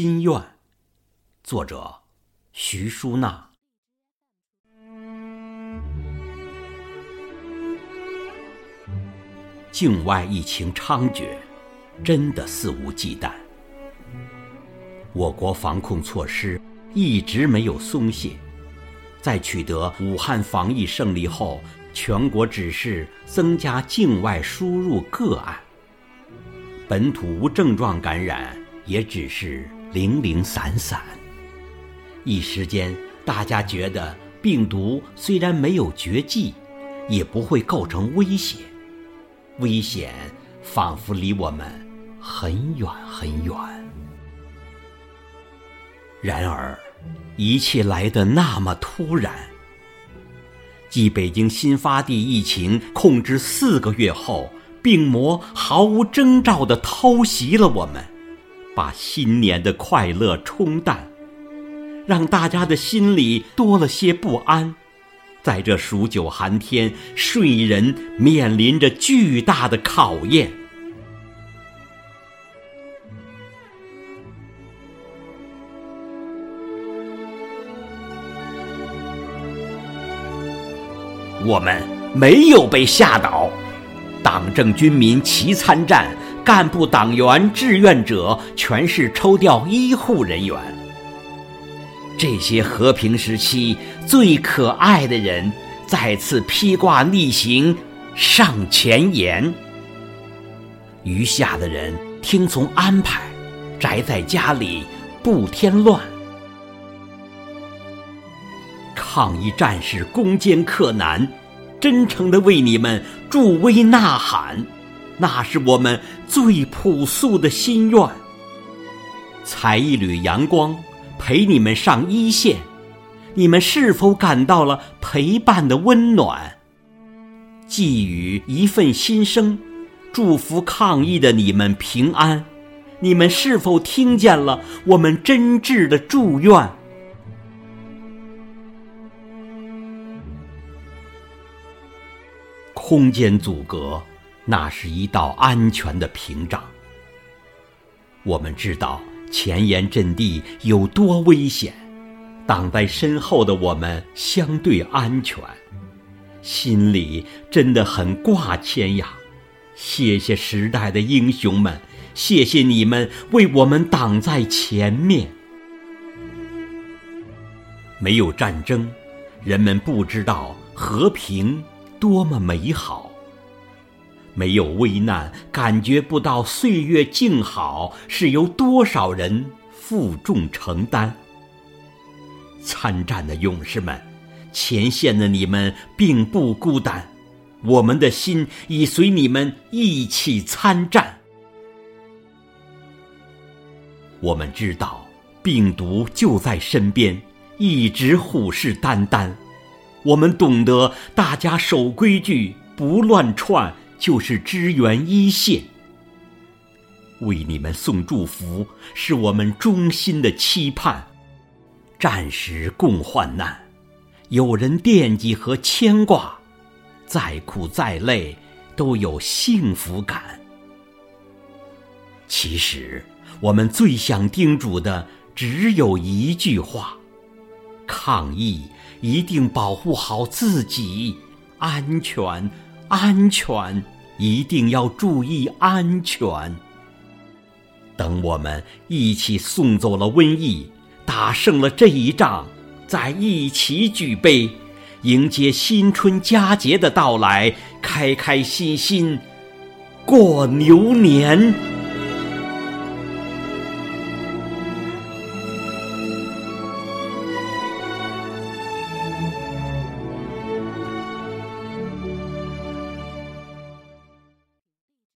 心愿，作者徐淑娜。境外疫情猖獗，真的肆无忌惮。我国防控措施一直没有松懈，在取得武汉防疫胜利后，全国只是增加境外输入个案，本土无症状感染也只是零零散散。一时间，大家觉得病毒虽然没有绝迹，也不会构成威胁。危险仿佛离我们很远很远，然而一切来得那么突然。继北京新发地疫情控制四个月后，病魔毫无征兆地偷袭了我们，把新年的快乐冲淡，让大家的心里多了些不安。在这数九寒天，睡人面临着巨大的考验。我们没有被吓倒，党政军民齐参战，干部党员志愿者全是抽调医护人员。这些和平时期最可爱的人，再次披挂逆行上前沿。余下的人听从安排，宅在家里不添乱。抗疫战士攻坚克难，真诚的为你们助威呐喊，那是我们最朴素的心愿。采一缕阳光。陪你们上一线，你们是否感到了陪伴的温暖？寄予一份心声，祝福抗疫的你们平安。你们是否听见了我们真挚的祝愿？空间阻隔，那是一道安全的屏障。我们知道。前沿阵地有多危险，挡在身后的我们相对安全，心里真的很挂牵呀！谢谢时代的英雄们，谢谢你们为我们挡在前面。没有战争，人们不知道和平多么美好。没有危难，感觉不到岁月静好是由多少人负重承担。参战的勇士们，前线的你们并不孤单，我们的心已随你们一起参战。我们知道病毒就在身边，一直虎视眈眈。我们懂得大家守规矩，不乱串。就是支援一线，为你们送祝福，是我们衷心的期盼。战时共患难，有人惦记和牵挂，再苦再累都有幸福感。其实，我们最想叮嘱的只有一句话：抗疫一定保护好自己，安全。安全，一定要注意安全。等我们一起送走了瘟疫，打胜了这一仗，再一起举杯，迎接新春佳节的到来，开开心心过牛年。